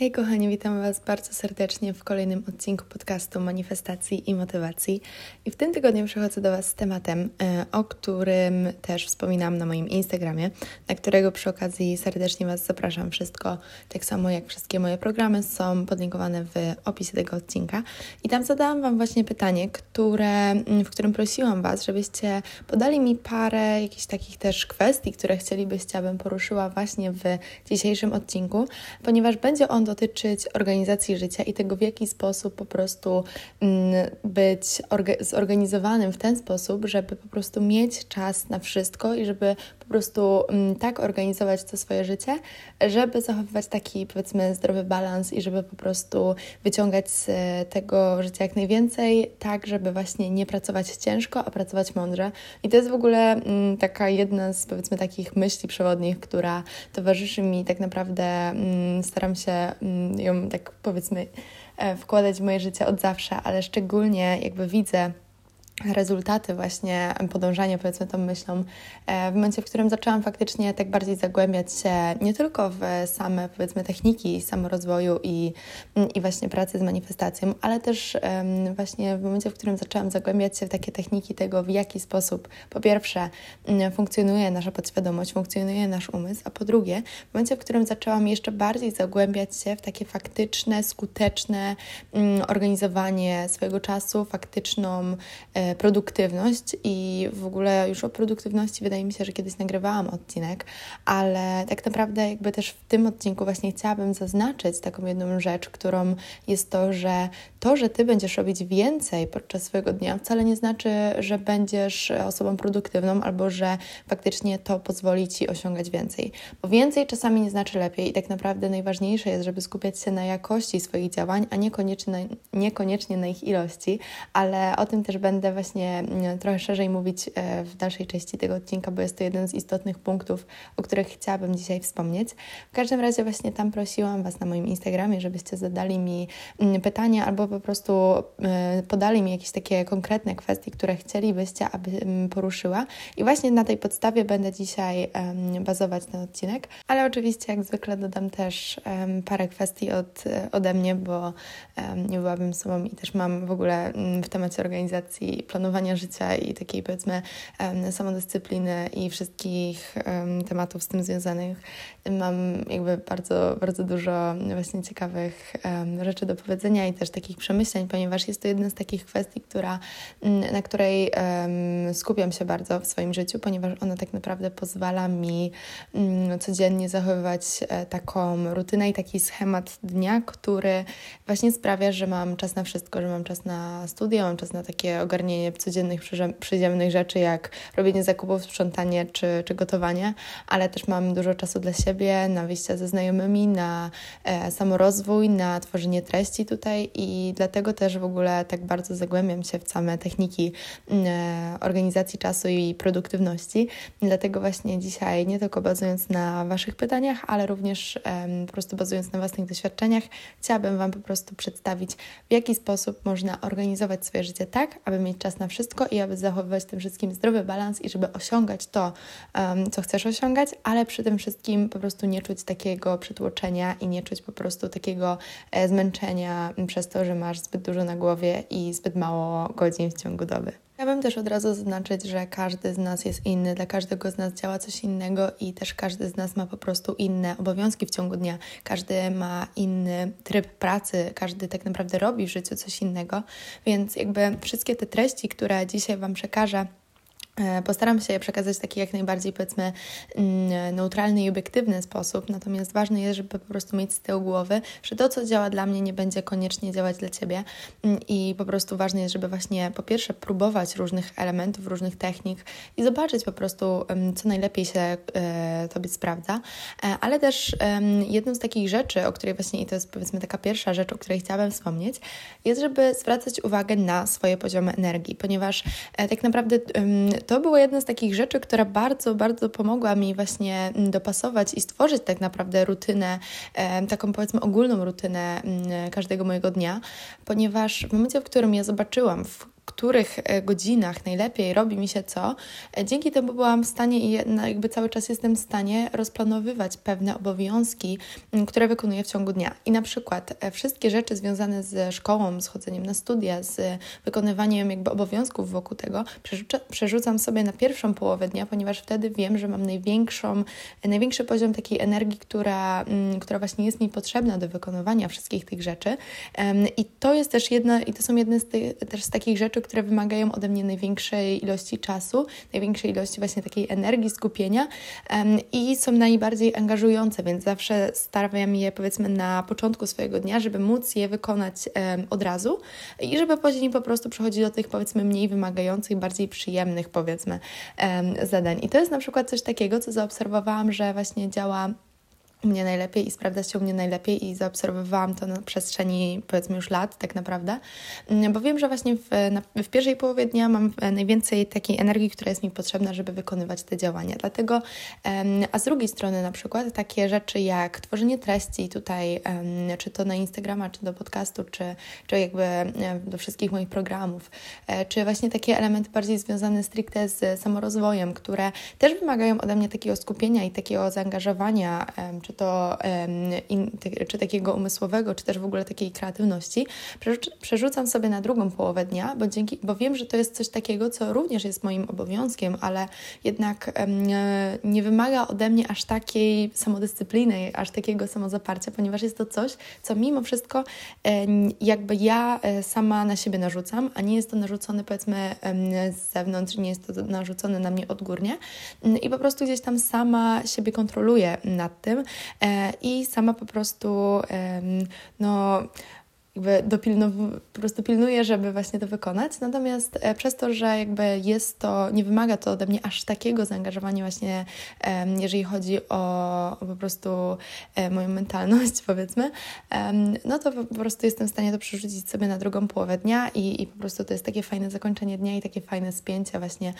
Hej kochani, witam Was bardzo serdecznie w kolejnym odcinku podcastu Manifestacji i Motywacji. I w tym tygodniu przychodzę do Was z tematem, e, o którym też wspominam na moim Instagramie, na którego przy okazji serdecznie Was zapraszam. Wszystko, tak samo jak wszystkie moje programy, są podlinkowane w opisie tego odcinka. I tam zadałam Wam właśnie pytanie, które, mm, w którym prosiłam Was, żebyście podali mi parę jakichś takich też kwestii, które chcielibyście, abym poruszyła właśnie w dzisiejszym odcinku, ponieważ będzie on dotyczyć organizacji życia i tego, w jaki sposób po prostu mm, być zorganizowanym w ten sposób, żeby po prostu mieć czas na wszystko i żeby prostu mm, tak organizować to swoje życie, żeby zachowywać taki powiedzmy zdrowy balans i żeby po prostu wyciągać z tego życia jak najwięcej, tak żeby właśnie nie pracować ciężko, a pracować mądrze. I to jest w ogóle mm, taka jedna z powiedzmy takich myśli przewodnich, która towarzyszy mi tak naprawdę, staram się Mm, ją tak powiedzmy e, wkładać w moje życie od zawsze, ale szczególnie jakby widzę rezultaty właśnie podążania powiedzmy tą myślą e, w momencie, w którym zaczęłam faktycznie tak bardziej zagłębiać się nie tylko w same powiedzmy techniki samorozwoju i, i właśnie pracy z manifestacją, ale też właśnie w momencie, w którym zaczęłam zagłębiać się w takie techniki tego, w jaki sposób po pierwsze funkcjonuje nasza podświadomość, funkcjonuje nasz umysł, a po drugie w momencie, w którym zaczęłam jeszcze bardziej zagłębiać się w takie faktyczne, skuteczne organizowanie swojego czasu, faktyczną e, produktywność i w ogóle już o produktywności wydaje mi się, że kiedyś nagrywałam odcinek, ale tak naprawdę jakby też w tym odcinku właśnie chciałabym zaznaczyć taką jedną rzecz, którą jest to, że to, że Ty będziesz robić więcej podczas swojego dnia wcale nie znaczy, że będziesz osobą produktywną albo że faktycznie to pozwoli Ci osiągać więcej. Bo więcej czasami nie znaczy lepiej i tak naprawdę najważniejsze jest, żeby skupiać się na jakości swoich działań, a niekoniecznie na, niekoniecznie na ich ilości, ale o tym też będę właśnie mm, trochę szerzej mówić e, w dalszej części tego odcinka, bo jest to jeden z istotnych punktów, o których chciałabym dzisiaj wspomnieć. W każdym razie właśnie tam prosiłam Was na moim Instagramie, żebyście zadali mi mm, pytania albo po prostu e, podali mi jakieś takie konkretne kwestie, które chcielibyście, abym poruszyła. I właśnie na tej podstawie będę dzisiaj bazować ten odcinek, ale oczywiście jak zwykle dodam też parę kwestii od, ode mnie, bo nie byłabym sobą i też mam w ogóle mm, w temacie organizacji planowania życia i takiej powiedzmy samodyscypliny i wszystkich tematów z tym związanych. Mam jakby bardzo, bardzo dużo właśnie ciekawych rzeczy do powiedzenia i też takich przemyśleń, ponieważ jest to jedna z takich kwestii, która, mm, na której skupiam się bardzo w swoim życiu, ponieważ ona tak naprawdę pozwala mi mm, codziennie zachowywać e, taką rutynę i taki schemat dnia, który właśnie sprawia, że mam czas na wszystko, że mam czas na studia, mam czas na takie ogarnienie codziennych, przyziemnych rzeczy, jak robienie zakupów, sprzątanie czy, czy gotowanie, ale też mam dużo czasu dla siebie, na wyjścia ze znajomymi, na e, samorozwój, na tworzenie treści tutaj i dlatego też w ogóle tak bardzo zagłębiam się w same techniki mm, e, organizacji czasu i produktywności. Dlatego właśnie dzisiaj, nie tylko bazując na Waszych pytaniach, ale również e, po prostu bazując na własnych doświadczeniach, chciałabym Wam po prostu przedstawić, w jaki sposób można organizować swoje życie tak, aby mieć czas na wszystko i aby zachowywać tym wszystkim zdrowy balans i żeby osiągać to, um, co chcesz osiągać, ale przy tym wszystkim po prostu nie czuć takiego przytłoczenia i nie czuć po prostu takiego e, zmęczenia przez to, że masz zbyt dużo na głowie i zbyt mało godzin w ciągu doby. Chciałabym też od razu zaznaczyć, że każdy z nas jest inny, dla każdego z nas działa coś innego i też każdy z nas ma po prostu inne obowiązki w ciągu dnia. Każdy ma inny tryb pracy, każdy tak naprawdę robi w życiu coś innego, więc jakby wszystkie te treści, które dzisiaj Wam przekażę, postaram się je przekazać w taki jak najbardziej, powiedzmy, mm, neutralny i obiektywny sposób, natomiast ważne jest, żeby po prostu mieć z tyłu głowy, że to, co działa dla mnie, nie będzie koniecznie działać dla Ciebie. Mm, i po prostu ważne jest, żeby właśnie po pierwsze próbować różnych elementów, różnych technik i zobaczyć po prostu, co najlepiej się e, Tobie sprawdza, e, ale też jedną z takich rzeczy, o której właśnie, i to jest powiedzmy taka pierwsza rzecz, o której chciałabym wspomnieć, jest, żeby zwracać uwagę na swoje poziomy energii, ponieważ tak naprawdę to była jedna z takich rzeczy, która bardzo, bardzo pomogła mi właśnie dopasować i stworzyć tak naprawdę rutynę, taką powiedzmy ogólną rutynę mm, każdego mojego dnia, ponieważ w momencie, w którym ja zobaczyłam, w których e, godzinach najlepiej robi mi się co, e, dzięki temu byłam w stanie i jakby cały czas jestem w stanie rozplanowywać pewne obowiązki, które wykonuję w ciągu dnia. I na przykład wszystkie rzeczy związane z szkołą, z chodzeniem na studia, z wykonywaniem jakby obowiązków wokół tego, przerzucam sobie na pierwszą połowę dnia, ponieważ wtedy wiem, że mam największą, największy poziom takiej energii, która, która właśnie jest mi potrzebna do wykonywania wszystkich tych rzeczy. I to jest też jedna, i to są jedne z, tych, też z takich rzeczy, które wymagają ode mnie największej ilości czasu, największej ilości właśnie takiej energii, skupienia i są najbardziej angażujące, więc zawsze staram je powiedzmy na początku swojego dnia, żeby móc je wykonać od razu i żeby później po prostu przechodzić do tych powiedzmy mniej wymagających, bardziej przyjemnych powiedzmy zadań. I to jest na przykład coś takiego, co zaobserwowałam, że właśnie działa mnie najlepiej i sprawdza się u mnie najlepiej i zaobserwowałam to na przestrzeni powiedzmy już lat tak naprawdę, mm, bo wiem, że właśnie w, na, w pierwszej połowie dnia mam e, najwięcej takiej energii, która jest mi potrzebna, żeby wykonywać te działania. Dlatego, a z drugiej strony na przykład takie rzeczy jak tworzenie treści tutaj, czy to na Instagrama, czy do podcastu, czy, czy jakby e, do wszystkich moich programów, e, czy właśnie takie elementy bardziej związane stricte z samorozwojem, które też wymagają ode mnie takiego skupienia i takiego zaangażowania, czy czy to in, czy takiego umysłowego, czy też w ogóle takiej kreatywności, przerzucam sobie na drugą połowę dnia, bo, dzięki, bo wiem, że to jest coś takiego, co również jest moim obowiązkiem, ale jednak nie wymaga ode mnie aż takiej samodyscypliny, aż takiego samozaparcia, ponieważ jest to coś, co mimo wszystko jakby ja e, sama na siebie narzucam, a nie jest to narzucone powiedzmy z zewnątrz, nie jest to narzucone na mnie odgórnie i po prostu gdzieś tam sama siebie kontroluję nad tym, i sama po prostu no jakby dopilnow- po prostu pilnuję, żeby właśnie to wykonać. Natomiast e, przez to, że jakby jest to, nie wymaga to ode mnie aż takiego zaangażowania właśnie, e, jeżeli chodzi o, o, po prostu e, moją mentalność, powiedzmy, e, no to po prostu jestem w stanie to przerzucić sobie na drugą połowę dnia i, i po prostu to jest takie fajne zakończenie dnia i takie fajne spięcie właśnie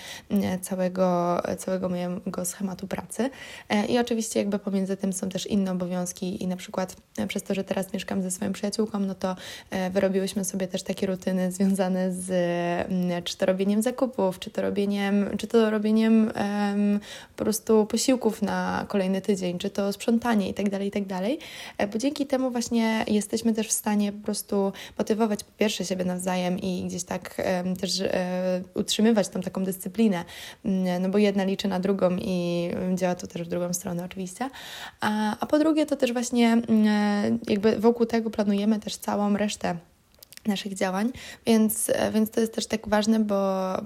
całego, całego mojego schematu pracy. E, I oczywiście jakby pomiędzy tym są też inne obowiązki i na przykład e, przez to, że teraz mieszkam ze swoją przyjaciółką, no to E, wyrobiłyśmy sobie też takie rutyny związane z mm, czy to robieniem zakupów, czy to robieniem, czy to robieniem um, po prostu posiłków na kolejny tydzień, czy to sprzątanie i tak dalej, i tak dalej, e, bo dzięki temu właśnie jesteśmy też w stanie po prostu motywować po pierwsze siebie nawzajem i gdzieś tak um, też um, utrzymywać tą taką dyscyplinę, mm, no bo jedna liczy na drugą i działa to też w drugą stronę oczywiście, a, a po drugie to też właśnie mm, jakby wokół tego planujemy też całą resztę naszych działań, więc, e, więc to jest też tak ważne, bo,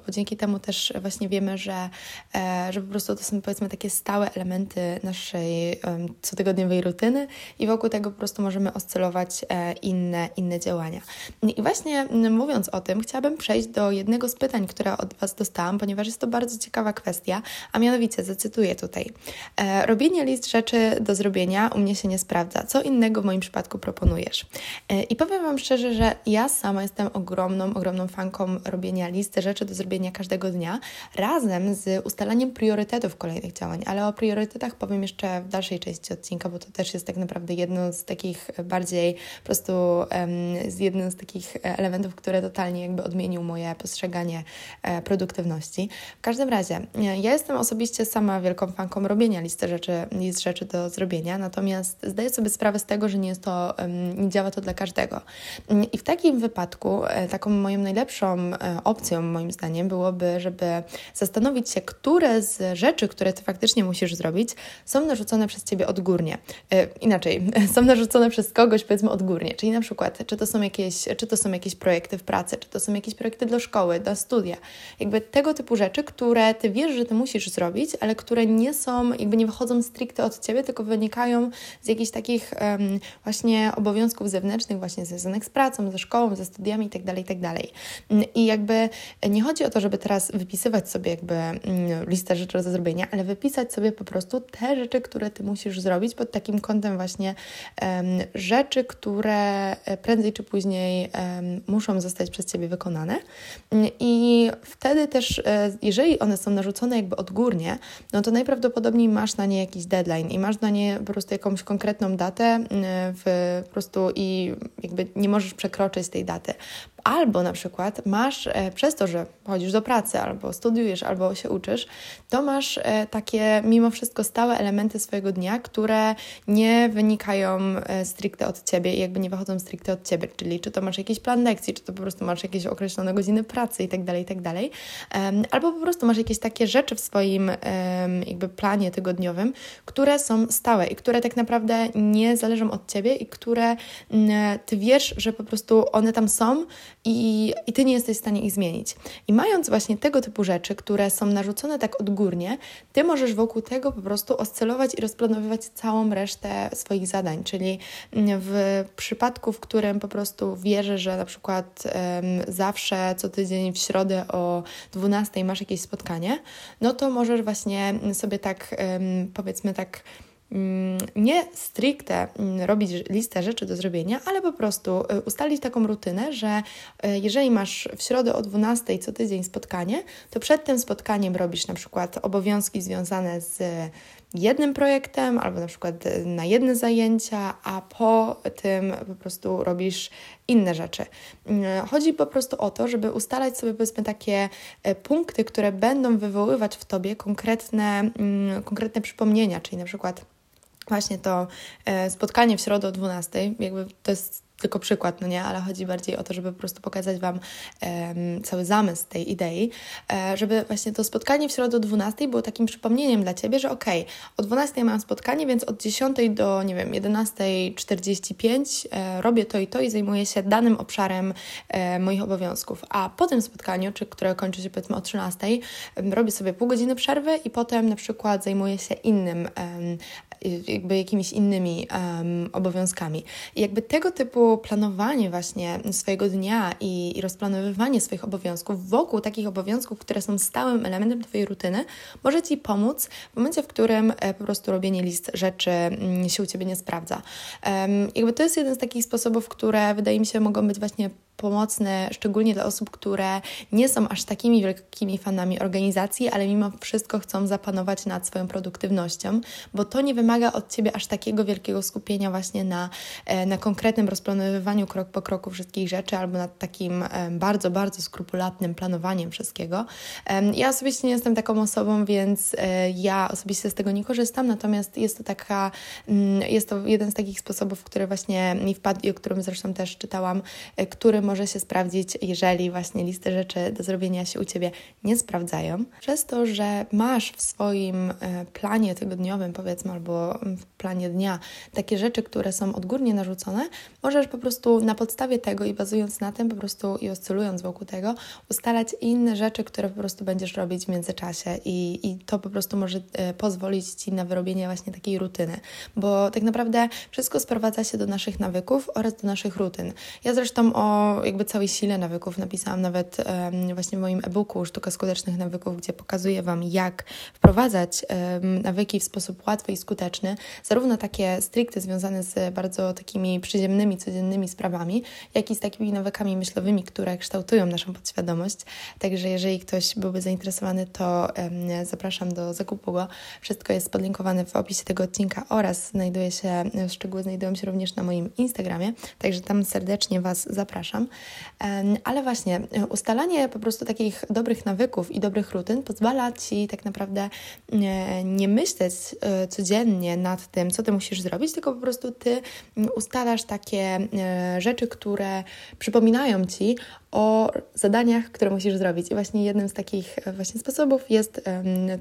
bo dzięki temu też właśnie wiemy, że, e, że po prostu to są powiedzmy takie stałe elementy naszej cotygodniowej rutyny i wokół tego po prostu możemy oscylować e, inne, inne działania. I właśnie mówiąc o tym, chciałabym przejść do jednego z pytań, które od Was dostałam, ponieważ jest to bardzo ciekawa kwestia, a mianowicie zacytuję tutaj. Robienie list rzeczy do zrobienia u mnie się nie sprawdza. Co innego w moim przypadku proponujesz? I powiem Wam szczerze, że ja sama jestem ogromną, ogromną fanką robienia listy rzeczy do zrobienia każdego dnia, razem z ustalaniem priorytetów kolejnych działań. Ale o priorytetach powiem jeszcze w dalszej części odcinka, bo to też jest tak naprawdę jedno z takich bardziej po prostu um, z jednym z takich elementów, które totalnie jakby odmienił moje postrzeganie e, produktywności. W każdym razie, ja jestem osobiście sama wielką fanką robienia listy rzeczy, list rzeczy do zrobienia, natomiast zdaję sobie sprawę z tego, że nie jest to, nie działa to dla każdego. I w takim takim wypadku e, taką moją najlepszą e, opcją, moim zdaniem, byłoby, żeby zastanowić się, które z rzeczy, które ty faktycznie musisz zrobić, są narzucone przez ciebie odgórnie. E, inaczej, są narzucone przez kogoś, powiedzmy, odgórnie. Czyli na przykład, czy to są jakieś, czy to są jakieś projekty w pracy, czy to są jakieś projekty do szkoły, do studia. Jakby tego typu rzeczy, które ty wiesz, że ty musisz zrobić, ale które nie są, jakby nie wychodzą stricte od ciebie, tylko wynikają z jakichś takich um, właśnie obowiązków zewnętrznych, właśnie związanych z pracą, ze szkołą, szkołą, ze studiami itd., tak itd. Tak mm, I jakby nie chodzi o to, żeby teraz wypisywać sobie jakby mm, listę rzeczy do zrobienia, ale wypisać sobie po prostu te rzeczy, które Ty musisz zrobić pod takim kątem właśnie um, rzeczy, które e, prędzej czy później um, muszą zostać przez Ciebie wykonane. Mm, I wtedy też, e, jeżeli one są narzucone jakby odgórnie, no to najprawdopodobniej masz na nie jakiś deadline i masz na nie po prostu jakąś konkretną datę w, po prostu i jakby nie możesz przekroczyć tej daty. Albo na przykład masz e, przez to, że chodzisz do pracy, albo studiujesz, albo się uczysz, to masz e, takie mimo wszystko stałe elementy swojego dnia, które nie wynikają e, stricte od ciebie i jakby nie wychodzą stricte od ciebie. Czyli czy to masz jakiś plan lekcji, czy to po prostu masz jakieś określone godziny pracy i tak dalej, i tak dalej. Albo po prostu masz jakieś takie rzeczy w swoim jakby planie tygodniowym, które są stałe i które tak naprawdę nie zależą od ciebie i które mm, ty wiesz, że po prostu one tam są i, i ty nie jesteś w stanie ich zmienić. I mając właśnie tego typu rzeczy, które są narzucone tak odgórnie, ty możesz wokół tego po prostu oscylować i rozplanowywać całą resztę swoich zadań. Czyli mm, w przypadku, w którym po prostu wierzę, że na przykład um, zawsze co tydzień w środę o 12 masz jakieś spotkanie, no to możesz właśnie sobie tak um, powiedzmy tak nie stricte mm, robić listę rzeczy do zrobienia, ale po prostu y, ustalić taką rutynę, że y, jeżeli masz w środę o 12 co tydzień spotkanie, to przed tym spotkaniem robisz na przykład obowiązki związane z jednym projektem, albo na przykład y, na jedne zajęcia, a po tym po prostu robisz inne rzeczy. Chodzi po prostu o to, żeby ustalać sobie powiedzmy takie punkty, które będą wywoływać w tobie konkretne, mm, konkretne przypomnienia, czyli na przykład właśnie to e, spotkanie w środę o 12, jakby to jest tylko przykład, no nie, ale chodzi bardziej o to, żeby po prostu pokazać Wam um, cały zamysł tej idei, e, żeby właśnie to spotkanie w środę o 12 było takim przypomnieniem dla Ciebie, że okej, okay, o 12 mam spotkanie, więc od 10 do, nie wiem, 11.45 e, robię to i to i zajmuję się danym obszarem moich obowiązków, a po tym spotkaniu, czy które kończy się powiedzmy o 13, robię sobie pół godziny przerwy i potem na przykład zajmuję się innym, jakby jakimiś innymi obowiązkami. I jakby tego typu planowanie właśnie swojego dnia i, i rozplanowywanie swoich obowiązków wokół takich obowiązków, które są stałym elementem Twojej rutyny, może Ci pomóc w momencie, w którym e, po prostu robienie list rzeczy mm, się u Ciebie nie sprawdza. Jakby to jest jeden z takich sposobów, które wydaje mi się mogą być właśnie pomocne, szczególnie dla osób, które nie są aż takimi wielkimi fanami organizacji, ale mimo wszystko chcą zapanować nad swoją produktywnością, bo to nie wymaga od Ciebie aż takiego wielkiego skupienia właśnie na, e, na konkretnym rozplanowywaniu krok po kroku wszystkich rzeczy albo nad takim e, bardzo, bardzo skrupulatnym planowaniem wszystkiego. Ja osobiście nie jestem taką osobą, więc e, ja osobiście z tego nie korzystam, natomiast jest to taka, mm, jest to jeden z takich sposobów, który właśnie mi wpadł i o którym zresztą też czytałam, który może się sprawdzić, jeżeli właśnie listy rzeczy do zrobienia się u Ciebie nie sprawdzają. Przez to, że masz w swoim e, planie tygodniowym, powiedzmy, albo w planie dnia takie rzeczy, które są odgórnie narzucone, możesz po prostu na podstawie tego i bazując na tym, po prostu i oscylując wokół tego, ustalać inne rzeczy, które po prostu będziesz robić w międzyczasie i, i to po prostu może e, pozwolić Ci na wyrobienie właśnie takiej rutyny, bo tak naprawdę wszystko sprowadza się do naszych nawyków oraz do naszych rutyn. Ja zresztą o jakby całej sile nawyków napisałam nawet właśnie w moim e-booku Sztuka Skutecznych Nawyków, gdzie pokazuję Wam, jak wprowadzać nawyki w sposób łatwy i skuteczny, zarówno takie stricte związane z bardzo takimi przyziemnymi, codziennymi sprawami, jak i z takimi nawykami myślowymi, które kształtują naszą podświadomość. Także jeżeli ktoś byłby zainteresowany, to zapraszam do zakupu go. Wszystko jest podlinkowane w opisie tego odcinka oraz znajduje się, szczegóły znajdują się również na moim Instagramie, także tam serdecznie Was zapraszam. Ale właśnie e, ustalanie po prostu takich dobrych nawyków i dobrych rutyn pozwala Ci tak naprawdę e, nie myśleć e, codziennie nad tym, co Ty musisz zrobić, tylko po prostu Ty ustalasz takie rzeczy, które przypominają Ci o zadaniach, które musisz zrobić. I właśnie jednym z takich właśnie sposobów jest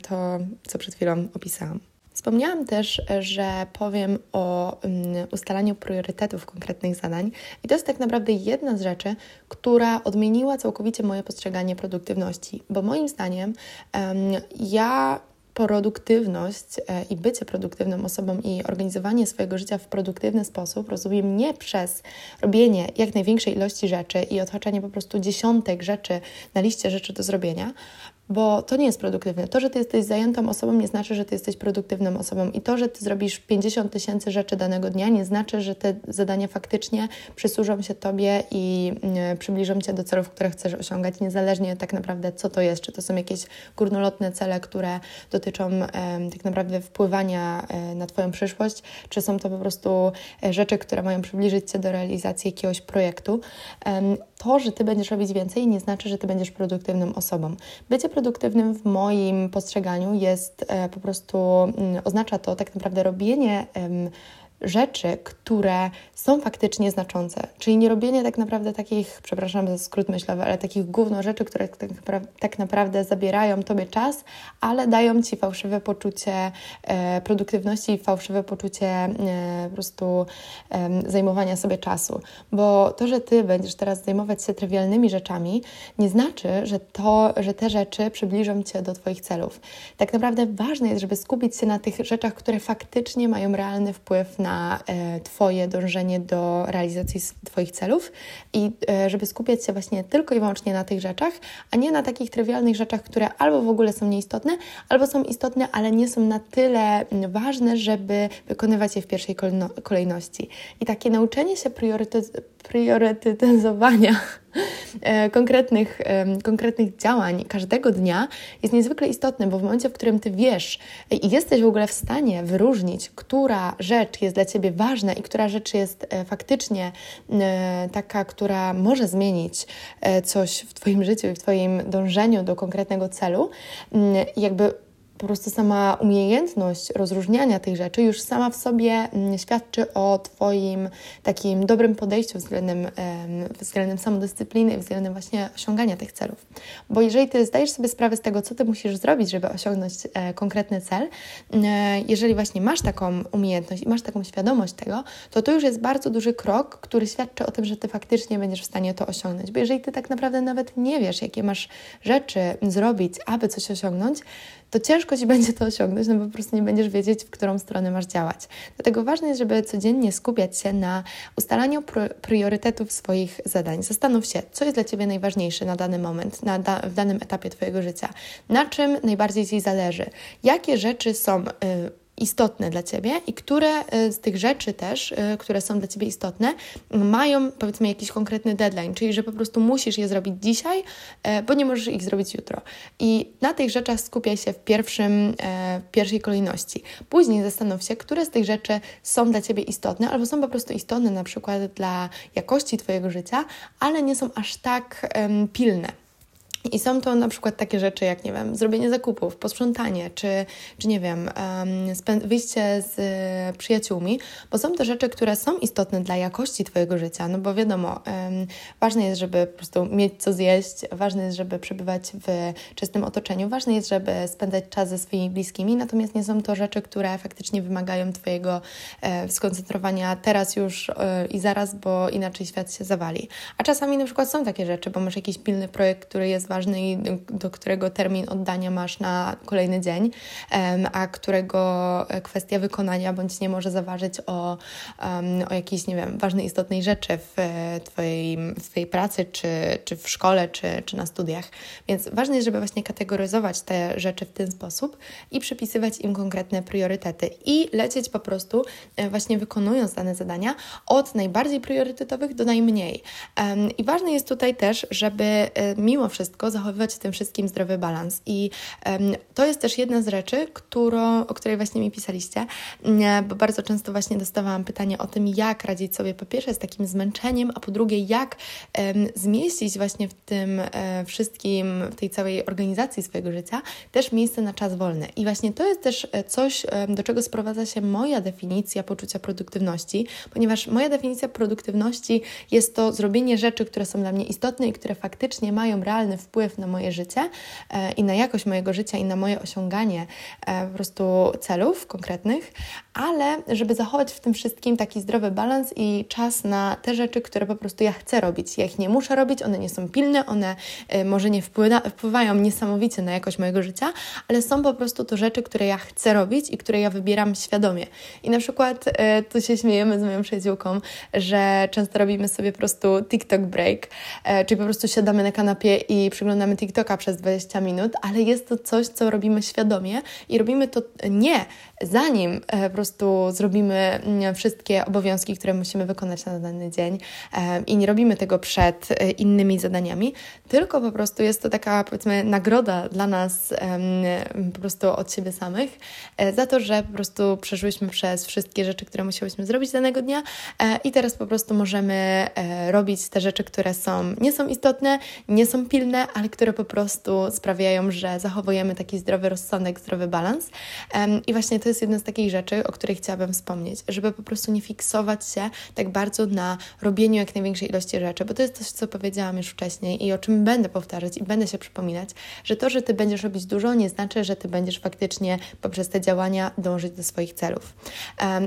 to, co przed chwilą opisałam. Wspomniałam też, że powiem o um, ustalaniu priorytetów konkretnych zadań, i to jest tak naprawdę jedna z rzeczy, która odmieniła całkowicie moje postrzeganie produktywności, bo moim zdaniem ja produktywność e, i bycie produktywną osobą i organizowanie swojego życia w produktywny sposób rozumiem nie przez robienie jak największej ilości rzeczy i odhaczanie po prostu dziesiątek rzeczy na liście rzeczy do zrobienia, bo to nie jest produktywne. To, że ty jesteś zajętą osobą, nie znaczy, że ty jesteś produktywną osobą. I to, że ty zrobisz 50 tysięcy rzeczy danego dnia, nie znaczy, że te zadania faktycznie przysłużą się tobie i y, przybliżą cię do celów, które chcesz osiągać, niezależnie tak naprawdę, co to jest. Czy to są jakieś górnolotne cele, które dotyczą tak naprawdę wpływania y, na twoją przyszłość, czy są to po prostu rzeczy, które mają przybliżyć cię do realizacji jakiegoś projektu to, że ty będziesz robić więcej, nie znaczy, że ty będziesz produktywną osobą. Bycie produktywnym w moim postrzeganiu jest e, po prostu, mm, oznacza to tak naprawdę robienie rzeczy, które są faktycznie znaczące. Czyli nie robienie tak naprawdę takich, przepraszam za skrót myślowy, ale takich gówno rzeczy, które tak, tak naprawdę zabierają Tobie czas, ale dają Ci fałszywe poczucie e, produktywności i fałszywe poczucie e, po prostu e, zajmowania sobie czasu. Bo to, że Ty będziesz teraz zajmować się trywialnymi rzeczami, nie znaczy, że, to, że te rzeczy przybliżą Cię do Twoich celów. Tak naprawdę ważne jest, żeby skupić się na tych rzeczach, które faktycznie mają realny wpływ na na e, Twoje dążenie do realizacji Twoich celów i e, żeby skupiać się właśnie tylko i wyłącznie na tych rzeczach, a nie na takich trywialnych rzeczach, które albo w ogóle są nieistotne, albo są istotne, ale nie są na tyle ważne, żeby wykonywać je w pierwszej kolejności. I takie nauczenie się priorytetyzowania konkretnych, konkretnych działań każdego dnia jest niezwykle istotne, bo w momencie, w którym Ty wiesz i jesteś w ogóle w stanie wyróżnić, która rzecz jest dla Ciebie ważna i która rzecz jest e, faktycznie e, taka, która może zmienić coś w Twoim życiu i w Twoim dążeniu do konkretnego celu, jakby po prostu sama umiejętność rozróżniania tych rzeczy już sama w sobie mm, świadczy o Twoim takim dobrym podejściu względem, względem samodyscypliny względem właśnie osiągania tych celów. Bo jeżeli Ty zdajesz sobie sprawę z tego, co Ty musisz zrobić, żeby osiągnąć e, konkretny cel, e, jeżeli właśnie masz taką umiejętność i masz taką świadomość tego, to to już jest bardzo duży krok, który świadczy o tym, że Ty faktycznie będziesz w stanie to osiągnąć. Bo jeżeli Ty tak naprawdę nawet nie wiesz, jakie masz rzeczy zrobić, aby coś osiągnąć, to ciężko Ci będzie to osiągnąć, no bo po prostu nie będziesz wiedzieć, w którą stronę masz działać. Dlatego ważne jest, żeby codziennie skupiać się na ustalaniu priorytetów swoich zadań. Zastanów się, co jest dla Ciebie najważniejsze na dany moment, na da w danym etapie Twojego życia, na czym najbardziej Ci zależy, jakie rzeczy są. Yy, istotne dla Ciebie i które y, z tych rzeczy też, y, które są dla Ciebie istotne, mają powiedzmy jakiś konkretny deadline, czyli że po prostu musisz je zrobić dzisiaj, y, bo nie możesz ich zrobić jutro. I na tych rzeczach skupiaj się w pierwszym, w pierwszej kolejności. Później zastanów się, które z tych rzeczy są dla Ciebie istotne, albo są po prostu istotne na przykład dla jakości Twojego życia, ale nie są aż tak pilne. I są to na przykład takie rzeczy jak, nie wiem, zrobienie zakupów, posprzątanie, czy, czy nie wiem, wyjście z y, przyjaciółmi, bo są to rzeczy, które są istotne dla jakości Twojego życia, no bo wiadomo, ważne jest, żeby po prostu mieć co zjeść, ważne jest, żeby przebywać w czystym otoczeniu, ważne jest, żeby spędzać czas ze swoimi bliskimi, natomiast nie są to rzeczy, które faktycznie wymagają Twojego e, skoncentrowania teraz już e, i zaraz, bo inaczej świat się zawali. A czasami na przykład są takie rzeczy, bo masz jakiś pilny projekt, który jest ważny i do którego termin oddania masz na kolejny dzień, a którego kwestia wykonania bądź nie może zaważyć o, o jakiejś, nie wiem, ważnej, istotnej rzeczy w Twojej, w twojej pracy, czy, czy w szkole, czy, czy na studiach. Więc ważne jest, żeby właśnie kategoryzować te rzeczy w ten sposób i przypisywać im konkretne priorytety i lecieć po prostu e, właśnie wykonując dane zadania od najbardziej priorytetowych do najmniej. I ważne jest tutaj też, żeby e, mimo wszystko wszystko, zachowywać w tym wszystkim zdrowy balans. I to jest też jedna z rzeczy, którą, o której właśnie mi pisaliście, bo bardzo często właśnie dostawałam pytanie o tym, jak radzić sobie po pierwsze z takim zmęczeniem, a po drugie, jak zmieścić właśnie w tym um, wszystkim, w tej całej organizacji swojego życia też miejsce na czas wolny. I właśnie to jest też e, coś, do czego sprowadza się moja definicja poczucia produktywności, ponieważ moja definicja produktywności jest to zrobienie rzeczy, które są dla mnie istotne i które faktycznie mają realny wpływ wpływ na moje życie e, i na jakość mojego życia i na moje osiąganie e, po prostu celów konkretnych, ale żeby zachować w tym wszystkim taki zdrowy balans i czas na te rzeczy, które po prostu ja chcę robić. Ja ich nie muszę robić, one nie są pilne, one e, może nie wpływa, wpływają niesamowicie na jakość mojego życia, ale są po prostu to rzeczy, które ja chcę robić i które ja wybieram świadomie. I na przykład tu się śmiejemy z moją przyjaciółką, że często robimy sobie po prostu TikTok break, czyli po prostu siadamy na kanapie i przy przeglądamy TikToka przez 20 minut, ale jest to coś, co robimy świadomie i robimy to nie zanim po prostu zrobimy mm, wszystkie obowiązki, które musimy wykonać na dany dzień i nie robimy tego przed innymi zadaniami, tylko po prostu jest to taka, powiedzmy, nagroda dla nas po prostu od siebie samych za to, że po prostu przeszłyśmy przez wszystkie rzeczy, które musiałyśmy zrobić danego dnia i teraz po prostu możemy robić te rzeczy, które są, nie są istotne, nie są pilne, ale które po prostu sprawiają, że zachowujemy taki zdrowy rozsądek, zdrowy balans. I właśnie to jest jedna z takich rzeczy, o której chciałabym wspomnieć, żeby po prostu nie fiksować się tak bardzo na robieniu jak największej ilości rzeczy, bo to jest coś, co powiedziałam już wcześniej i o czym będę powtarzać i będę się przypominać, że to, że Ty będziesz robić dużo, nie znaczy, że Ty będziesz faktycznie poprzez te działania dążyć do swoich celów.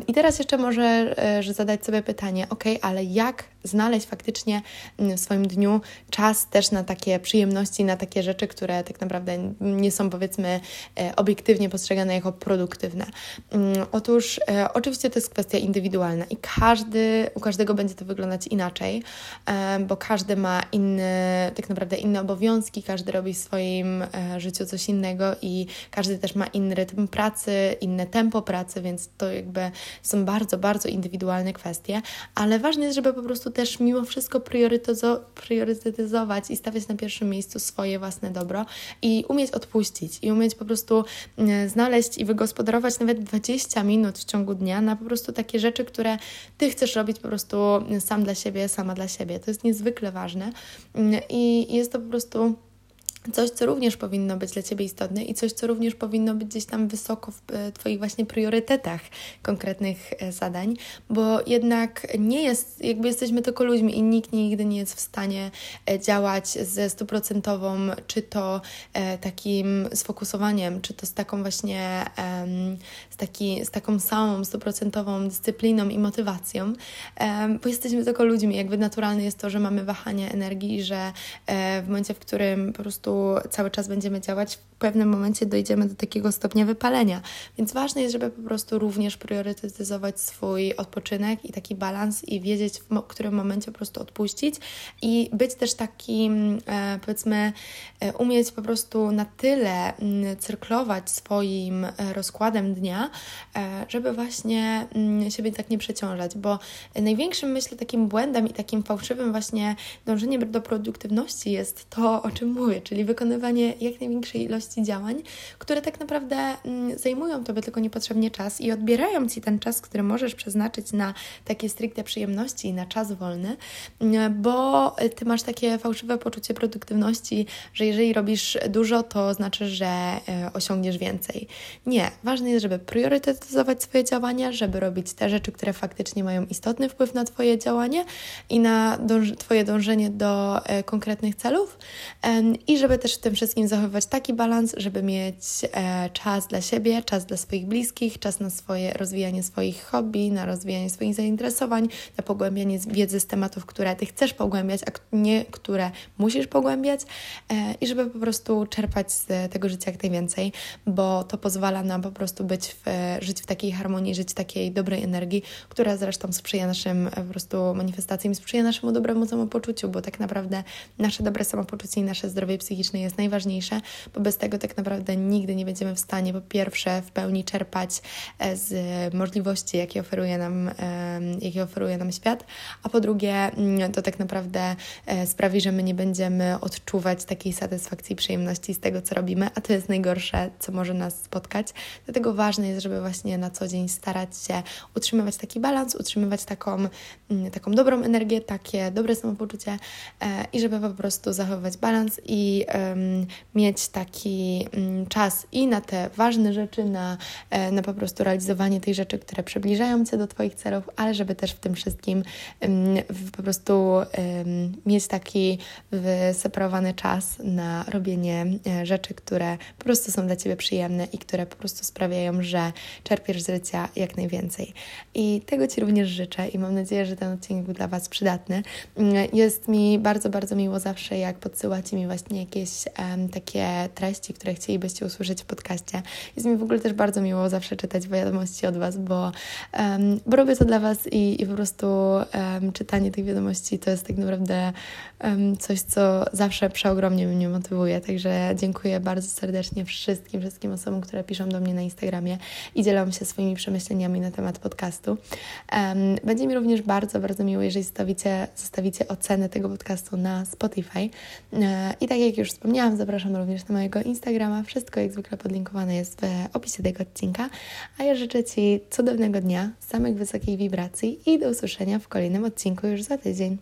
I teraz jeszcze może e, zadać sobie pytanie, ok, ale jak znaleźć faktycznie mm, w swoim dniu czas też na takie przyjemności, na takie rzeczy, które tak naprawdę nie są powiedzmy e, obiektywnie postrzegane jako produktywne. Mm, otóż e, oczywiście to jest kwestia indywidualna i każdy, u każdego będzie to wyglądać inaczej, e, bo każdy ma inne, tak naprawdę inne obowiązki, każdy robi w swoim życiu coś innego i każdy też ma inny rytm pracy, inne tempo pracy, więc to jakby są bardzo, bardzo indywidualne kwestie, ale ważne jest, żeby po prostu też mimo wszystko priorytetyzować i stawiać na pierwszym miejscu swoje własne dobro i umieć odpuścić i umieć po prostu mm, znaleźć i wygospodarować nawet 20 minut w ciągu dnia na po prostu takie rzeczy, które Ty chcesz robić po prostu sam dla siebie, sama dla siebie. To jest niezwykle ważne mm, i jest to po prostu coś, co również powinno być dla Ciebie istotne i coś, co również powinno być gdzieś tam wysoko w e, Twoich właśnie priorytetach konkretnych e, zadań, bo jednak nie jest, jakby jesteśmy tylko ludźmi i nikt nigdy nie jest w stanie e, działać ze stuprocentową, czy to takim sfokusowaniem, czy to z taką właśnie, z, taki, z taką samą stuprocentową dyscypliną i motywacją, bo jesteśmy tylko ludźmi, jakby naturalne jest to, że mamy wahanie energii że w momencie, w którym po prostu cały czas będziemy działać, w pewnym momencie dojdziemy do takiego stopnia wypalenia. Więc ważne jest, żeby po prostu również priorytetyzować swój odpoczynek i taki balans i wiedzieć, w którym momencie po prostu odpuścić i być też takim, e, powiedzmy, e, umieć po prostu na tyle mm, cyrklować swoim e, rozkładem dnia, żeby właśnie mm, siebie tak nie przeciążać, bo największym, myślę, takim błędem i takim fałszywym właśnie dążeniem do produktywności jest to, o czym mówię, czyli wykonywanie jak największej ilości działań, które tak naprawdę mm, zajmują Tobie tylko niepotrzebnie czas i odbierają Ci ten czas, który możesz przeznaczyć na takie stricte przyjemności i na czas wolny, mm, bo Ty masz takie fałszywe poczucie produktywności, że jeżeli robisz dużo, to znaczy, że e, osiągniesz więcej. Nie. Ważne jest, żeby priorytetyzować swoje działania, żeby robić te rzeczy, które faktycznie mają istotny wpływ na Twoje działanie i na dąż Twoje dążenie do e, konkretnych celów i żeby też w tym wszystkim zachowywać taki balans, żeby mieć e, czas dla siebie, czas dla swoich bliskich, czas na swoje rozwijanie swoich hobby, na rozwijanie swoich zainteresowań, na pogłębianie wiedzy z tematów, które Ty chcesz pogłębiać, a nie które musisz pogłębiać e, i żeby po prostu czerpać z tego życia jak najwięcej, bo to pozwala nam po prostu być w, żyć w takiej harmonii, żyć w takiej dobrej energii, która zresztą sprzyja naszym po prostu manifestacjom, sprzyja naszemu dobremu samopoczuciu, bo tak naprawdę nasze dobre samopoczucie i nasze zdrowie psychiczne jest najważniejsze, bo bez tego tak naprawdę nigdy nie będziemy w stanie po pierwsze w pełni czerpać e, z możliwości, jakie oferuje nam, jakie oferuje nam świat, a po drugie mm, to tak naprawdę e, sprawi, że my nie będziemy odczuwać takiej satysfakcji i przyjemności z tego, co robimy, a to jest najgorsze, co może nas spotkać. Dlatego ważne jest, żeby właśnie na co dzień starać się utrzymywać taki balans, utrzymywać taką, mm, taką dobrą energię, takie dobre samopoczucie e, i żeby po prostu zachowywać balans i um, mieć taki um, czas i na te ważne rzeczy, na, e, na po prostu realizowanie tych rzeczy, które przybliżają Cię do Twoich celów, ale żeby też w tym wszystkim um, po prostu mieć taki wyseparowany czas na robienie e, rzeczy, które po prostu są dla Ciebie przyjemne i które po prostu sprawiają, że czerpiesz z życia jak najwięcej. I tego Ci również życzę i mam nadzieję, że ten odcinek był dla Was przydatny. Mm, jest mi bardzo, bardzo miło zawsze, jak podsyłacie mi właśnie jakieś um, takie treści, które chcielibyście usłyszeć w podcaście. Jest mi w ogóle też bardzo miło zawsze czytać wiadomości od Was, bo, um, bo robię to dla Was i, i po prostu um, czytanie tych wiadomości to jest tak naprawdę coś, co zawsze przeogromnie mnie motywuje. Także dziękuję bardzo serdecznie wszystkim, wszystkim osobom, które piszą do mnie na Instagramie i dzielą się swoimi przemyśleniami na temat podcastu. Będzie mi również bardzo, bardzo miło, jeżeli zostawicie, zostawicie ocenę tego podcastu na Spotify. E, I tak jak już wspomniałam, zapraszam również na mojego Instagrama. Wszystko jak zwykle podlinkowane jest w opisie tego odcinka. A ja życzę Ci cudownego dnia, samych wysokich wibracji i do usłyszenia w kolejnym odcinku już za tydzień.